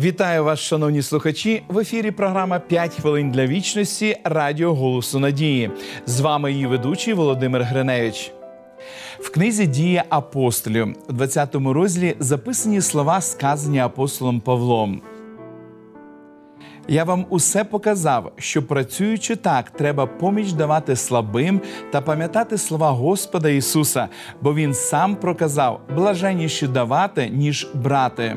Вітаю вас, шановні слухачі. В ефірі програма «5 хвилин для вічності Радіо Голосу Надії. З вами її ведучий Володимир Гриневич. В книзі Дія апостолів у 20 розділі записані слова, сказані апостолом Павлом. Я вам усе показав, що працюючи так, треба поміч давати слабим та пам'ятати слова Господа Ісуса, бо Він сам проказав блаженніше давати, ніж брати.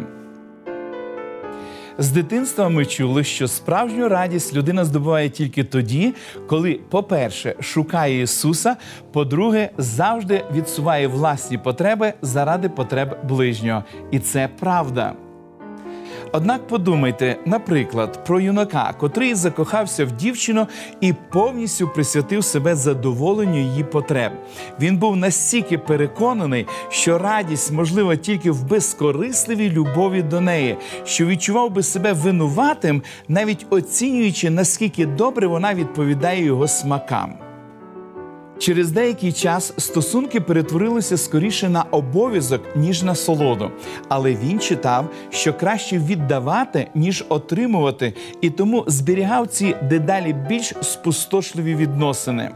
З дитинства ми чули, що справжню радість людина здобуває тільки тоді, коли, по-перше, шукає Ісуса, по-друге, завжди відсуває власні потреби заради потреб ближнього. І це правда. Однак подумайте, наприклад, про юнака, котрий закохався в дівчину і повністю присвятив себе задоволенню її потреб. Він був настільки переконаний, що радість можлива тільки в безкорисливій любові до неї, що відчував би себе винуватим, навіть оцінюючи наскільки добре вона відповідає його смакам. Через деякий час стосунки перетворилися скоріше на обов'язок, ніж на солоду. Але він читав, що краще віддавати, ніж отримувати, і тому зберігав ці дедалі більш спустошливі відносини.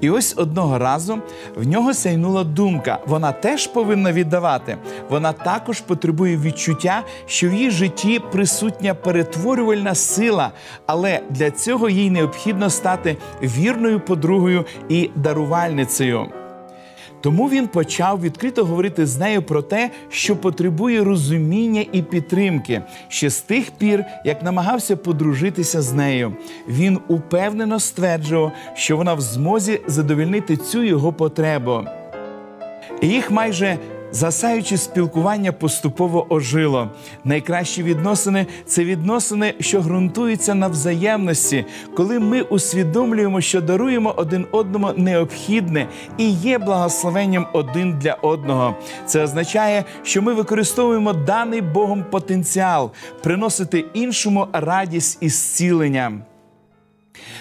І ось одного разу в нього сяйнула думка: вона теж повинна віддавати. Вона також потребує відчуття, що в її житті присутня перетворювальна сила, але для цього їй необхідно стати вірною подругою і дарувальницею. Тому він почав відкрито говорити з нею про те, що потребує розуміння і підтримки ще з тих пір, як намагався подружитися з нею. Він упевнено стверджував, що вона в змозі задовільнити цю його потребу. Їх майже Засаючи спілкування поступово ожило. Найкращі відносини це відносини, що ґрунтуються на взаємності, коли ми усвідомлюємо, що даруємо один одному необхідне і є благословенням один для одного. Це означає, що ми використовуємо даний Богом потенціал приносити іншому радість і зцілення.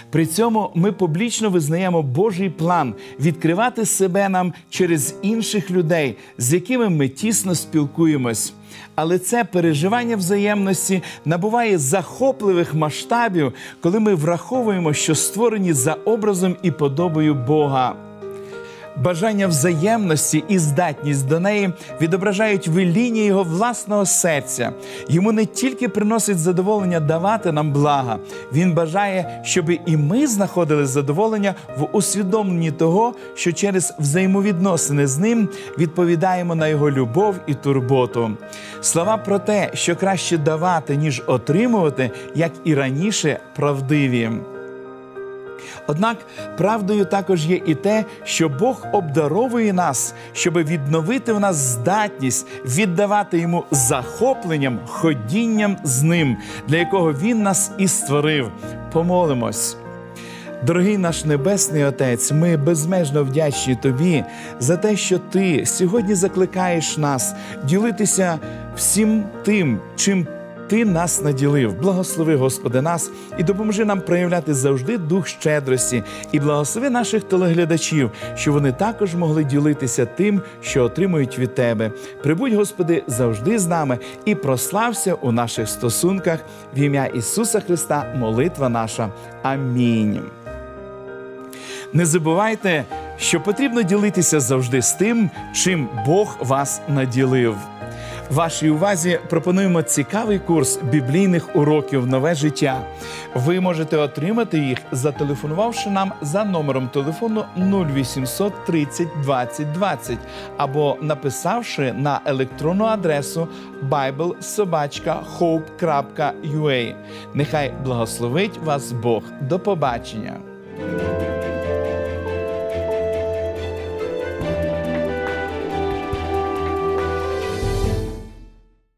При цьому ми публічно визнаємо Божий план відкривати себе нам через інших людей, з якими ми тісно спілкуємось. Але це переживання взаємності набуває захопливих масштабів, коли ми враховуємо, що створені за образом і подобою Бога. Бажання взаємності і здатність до неї відображають веління його власного серця. Йому не тільки приносить задоволення давати нам блага, він бажає, щоб і ми знаходили задоволення в усвідомленні того, що через взаємовідносини з ним відповідаємо на його любов і турботу. Слова про те, що краще давати, ніж отримувати, як і раніше, правдиві. Однак правдою також є і те, що Бог обдаровує нас, щоб відновити в нас здатність віддавати йому захопленням, ходінням з ним, для якого Він нас і створив. Помолимось. Дорогий наш Небесний Отець, ми безмежно вдячні Тобі за те, що Ти сьогодні закликаєш нас ділитися всім тим, чим ти нас наділив. Благослови, Господи, нас і допоможи нам проявляти завжди дух щедрості і благослови наших телеглядачів, щоб вони також могли ділитися тим, що отримують від Тебе. Прибудь, Господи, завжди з нами і прослався у наших стосунках в ім'я Ісуса Христа, молитва наша. Амінь. Не забувайте, що потрібно ділитися завжди з тим, чим Бог вас наділив. Вашій увазі пропонуємо цікавий курс біблійних уроків Нове життя. Ви можете отримати їх, зателефонувавши нам за номером телефону 0800 30 20 20 або написавши на електронну адресу biblesobachkahope.ua. Нехай благословить вас Бог. До побачення.